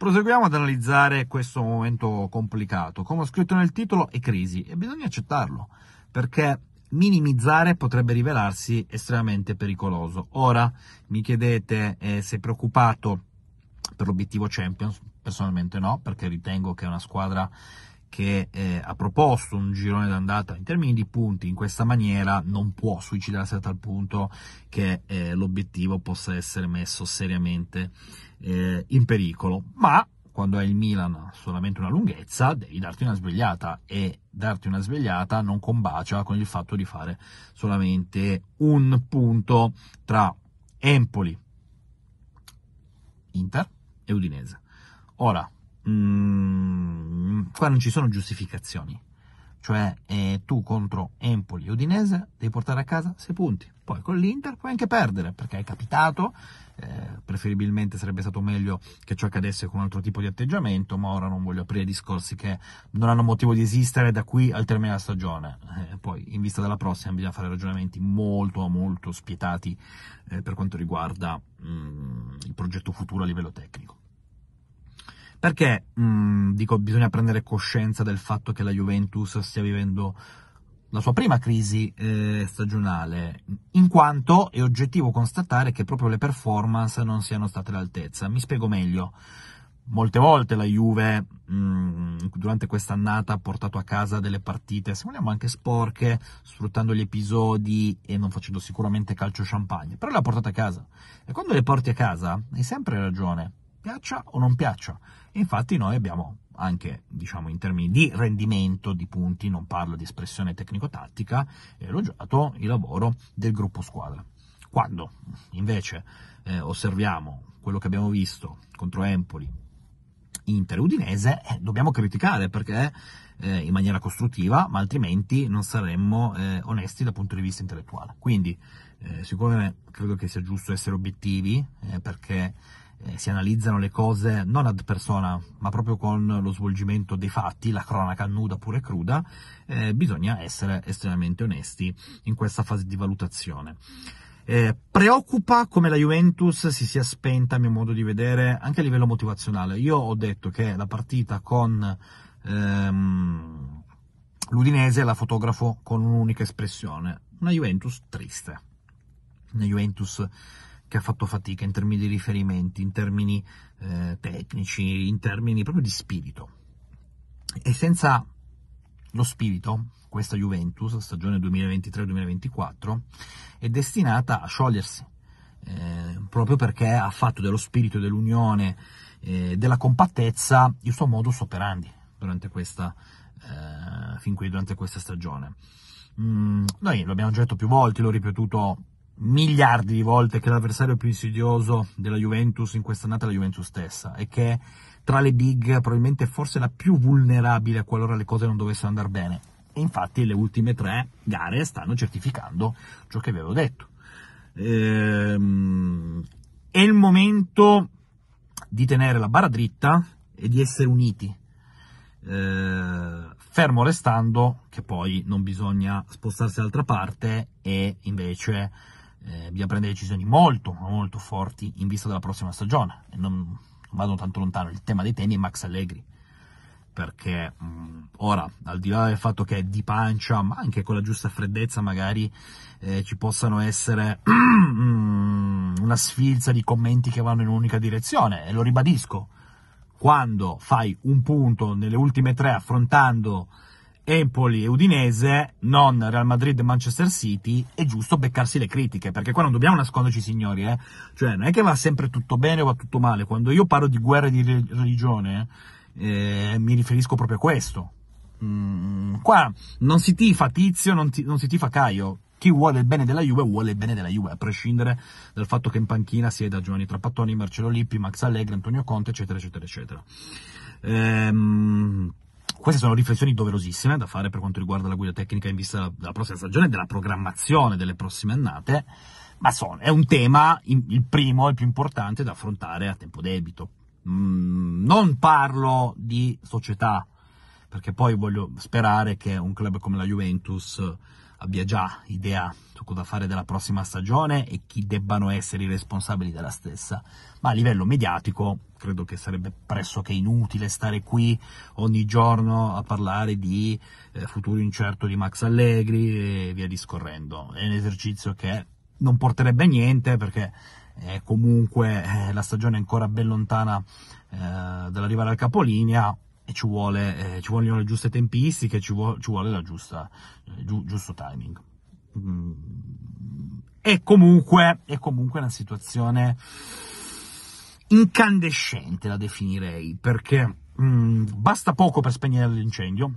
Proseguiamo ad analizzare questo momento complicato. Come ho scritto nel titolo, è crisi e bisogna accettarlo, perché minimizzare potrebbe rivelarsi estremamente pericoloso. Ora mi chiedete eh, sei preoccupato per l'obiettivo Champions? Personalmente no, perché ritengo che è una squadra che eh, ha proposto un girone d'andata in termini di punti in questa maniera non può suicidarsi a tal punto che eh, l'obiettivo possa essere messo seriamente eh, in pericolo. Ma quando hai il Milan solamente una lunghezza, devi darti una svegliata e darti una svegliata non combacia con il fatto di fare solamente un punto tra Empoli, Inter e Udinese. Ora, mm, qua non ci sono giustificazioni, cioè eh, tu contro Empoli e Udinese devi portare a casa 6 punti, poi con l'Inter puoi anche perdere perché è capitato, eh, preferibilmente sarebbe stato meglio che ciò accadesse con un altro tipo di atteggiamento, ma ora non voglio aprire discorsi che non hanno motivo di esistere da qui al termine della stagione. Eh, poi, in vista della prossima, bisogna fare ragionamenti molto, molto spietati eh, per quanto riguarda mh, mm, il progetto futuro a livello tecnico. Perché mh, mm, dico bisogna prendere coscienza del fatto che la Juventus stia vivendo la sua prima crisi eh, stagionale, in quanto è oggettivo constatare che proprio le performance non siano state all'altezza. Mi spiego meglio. Molte volte la Juve mh, mm, durante quest'annata ha portato a casa delle partite, se vogliamo anche sporche, sfruttando gli episodi e non facendo sicuramente calcio champagne, però le ha portate a casa. E quando le porti a casa hai sempre ragione, piaccia o non piaccia. Infatti noi abbiamo anche diciamo, in termini di rendimento di punti, non parlo di espressione tecnico-tattica, è elogiato il lavoro del gruppo squadra. Quando invece eh, osserviamo quello che abbiamo visto contro Empoli, Inter Udinese, eh, dobbiamo criticare perché eh, in maniera costruttiva, ma altrimenti non saremmo eh, onesti dal punto di vista intellettuale. Quindi, eh, siccome credo che sia giusto essere obiettivi, eh, perché eh, si analizzano le cose non ad persona, ma proprio con lo svolgimento dei fatti, la cronaca nuda pure cruda, eh, bisogna essere estremamente onesti in questa fase di valutazione. Eh, preoccupa come la Juventus si sia spenta, a mio modo di vedere, anche a livello motivazionale. Io ho detto che la partita con ehm, l'Udinese la fotografo con un'unica espressione, una Juventus triste, una Juventus che ha fatto fatica in termini di riferimenti, in termini eh, tecnici, in termini proprio di spirito. E senza lo spirito, questa Juventus, stagione 2023-2024, è destinata a sciogliersi, eh, proprio perché ha fatto dello spirito dell'unione, eh, della compattezza, il suo modus operandi durante questa, eh, fin qui durante questa stagione. Mm, noi lo abbiamo già detto più volte, l'ho ripetuto miliardi di volte che l'avversario più insidioso della Juventus in quest'annata è la Juventus stessa e che tra le big probabilmente forse la più vulnerabile qualora le cose non dovessero andare bene. E infatti le ultime tre gare stanno certificando ciò che avevo detto. Ehm, è il momento di tenere la barra dritta e di essere uniti, eh, fermo restando che poi non bisogna spostarsi dall'altra parte e invece eh, bisogna prendere decisioni molto, molto forti in vista della prossima stagione. E non, non vado tanto lontano, il tema dei temi è Max Allegri, perché mh, ora, al di là del fatto che è di pancia, ma anche con la giusta freddezza magari eh, ci possano essere una sfilza di commenti che vanno in un'unica direzione, e lo ribadisco, quando fai un punto nelle ultime tre affrontando Empoli e Udinese, non Real Madrid e Manchester City, è giusto beccarsi le critiche, perché qua non dobbiamo nasconderci, signori, eh? Cioè, non è che va sempre tutto bene o va tutto male. Quando io parlo di guerra di religione, eh, mi riferisco proprio a questo. Mm, qua non si tifa Tizio, non, ti, non si tifa Caio. Chi vuole il bene della Juve vuole il bene della Juve, a prescindere dal fatto che in panchina sieda Giovanni Trapattoni, Marcello Lippi, Max Allegri, Antonio Conte, eccetera, eccetera, eccetera. Ehm, queste sono riflessioni doverosissime da fare per quanto riguarda la guida tecnica in vista della prossima stagione e della programmazione delle prossime annate, ma sono, è un tema, il primo, il più importante da affrontare a tempo debito. Mm, non parlo di società, perché poi voglio sperare che un club come la Juventus abbia già idea su cosa fare della prossima stagione e chi debbano essere i responsabili della stessa. Ma a livello mediatico credo che sarebbe pressoché inutile stare qui ogni giorno a parlare di eh, futuro incerto di Max Allegri e via discorrendo. È un esercizio che non porterebbe a niente perché eh, comunque eh, la stagione è ancora ben lontana eh, dall'arrivare al capolinea ci, vuole, eh, ci vogliono le giuste tempistiche, ci vuole, ci vuole la giusta, eh, giu, giusto timing. Mm. È, comunque, è comunque una situazione incandescente, la definirei, perché mm, basta poco per spegnere l'incendio,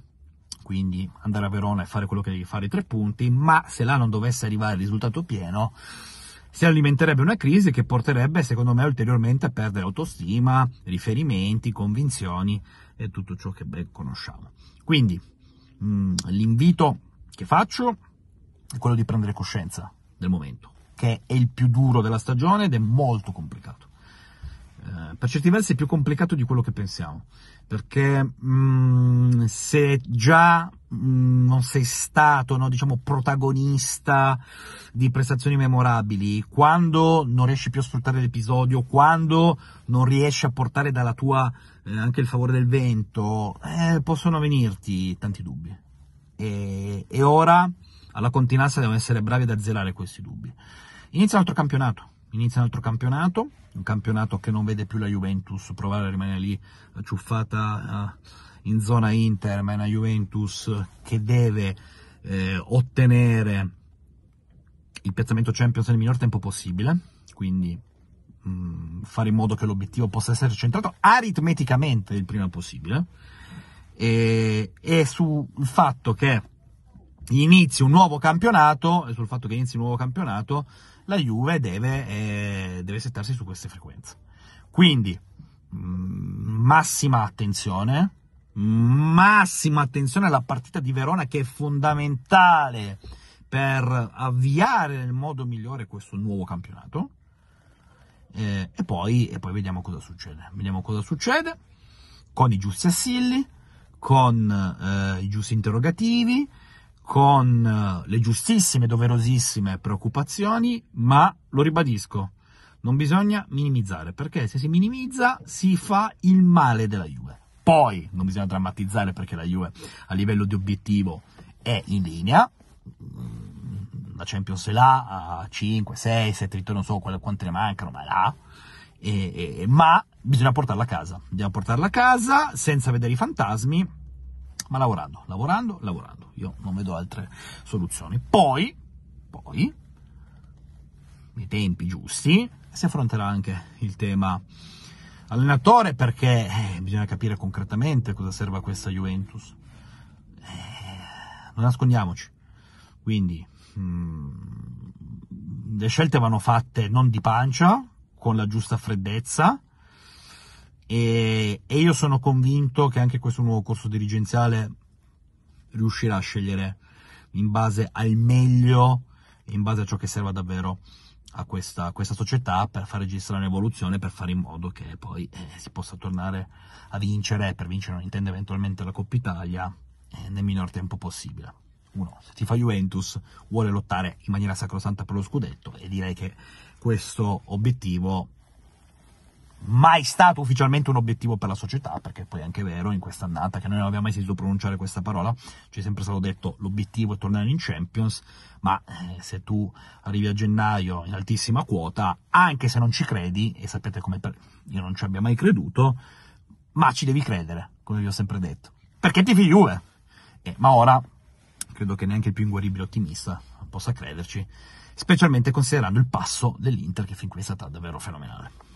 quindi andare a Verona e fare quello che devi fare i tre punti, ma se là non dovesse arrivare il risultato pieno, si alimenterebbe una crisi che porterebbe, secondo me, ulteriormente a perdere autostima, riferimenti, convinzioni e tutto ciò che ben conosciamo. Quindi mh, mm, l'invito che faccio è quello di prendere coscienza del momento, che è il più duro della stagione ed è molto complicato. Eh, per certi versi è più complicato di quello che pensiamo, perché mh, mm, se già mm, non sei stato, no, diciamo, protagonista di prestazioni memorabili, quando non riesci più a sfruttare l'episodio, quando non riesci a portare dalla tua eh, anche il favore del vento, eh, possono venirti tanti dubbi. E, e ora, alla continenza, devono essere bravi ad azzerare questi dubbi. Inizia un altro campionato, inizia un altro campionato, un campionato che non vede più la Juventus provare a rimanere lì acciuffata uh, in zona Inter, ma è una Juventus che deve eh, ottenere il piazzamento Champions nel minor tempo possibile, quindi mh, mm, fare in modo che l'obiettivo possa essere centrato aritmeticamente il prima possibile, e, e sul fatto che inizi un nuovo campionato, e sul fatto che inizi un nuovo campionato, la Juve deve, eh, deve settarsi su queste frequenze. Quindi, mh, mm, massima attenzione, massima attenzione alla partita di Verona che è fondamentale per avviare nel modo migliore questo nuovo campionato. Eh, e, poi, e, poi, vediamo cosa succede. Vediamo cosa succede con i giusti assilli, con eh, i giusti interrogativi, con eh, le giustissime, doverosissime preoccupazioni, ma lo ribadisco, non bisogna minimizzare, perché se si minimizza si fa il male della Juve. Poi non bisogna drammatizzare perché la Juve a livello di obiettivo è in linea, mm, la Champions è là, a 5, 6, 7 ritorni, non so quante ne mancano, ma è là, e, e, ma bisogna portarla a casa, bisogna portarla a casa senza vedere i fantasmi, ma lavorando, lavorando, lavorando. Io non vedo altre soluzioni. Poi, poi, nei tempi giusti, si affronterà anche il tema allenatore perché eh, bisogna capire concretamente cosa serve a questa Juventus. Eh, non nascondiamoci. Quindi mh, mm, le scelte vanno fatte non di pancia, con la giusta freddezza, e, e, io sono convinto che anche questo nuovo corso dirigenziale riuscirà a scegliere in base al meglio in base a ciò che serve davvero a questa, a questa società per far registrare un'evoluzione, per fare in modo che poi eh, si possa tornare a vincere, per vincere non intende eventualmente la Coppa Italia, eh, nel minor tempo possibile. Uno, se ti fa Juventus, vuole lottare in maniera sacrosanta per lo scudetto e direi che questo obiettivo mai stato ufficialmente un obiettivo per la società, perché poi è anche vero in questa annata che noi non abbiamo mai sentito pronunciare questa parola, ci è sempre stato detto l'obiettivo è tornare in Champions, ma eh, se tu arrivi a gennaio in altissima quota, anche se non ci credi, e sapete come per... io non ci abbia mai creduto, ma ci devi credere, come vi ho sempre detto, perché ti Juve. Eh, ma ora credo che neanche il più inguaribile ottimista possa crederci, specialmente considerando il passo dell'Inter che fin qui è stata davvero fenomenale.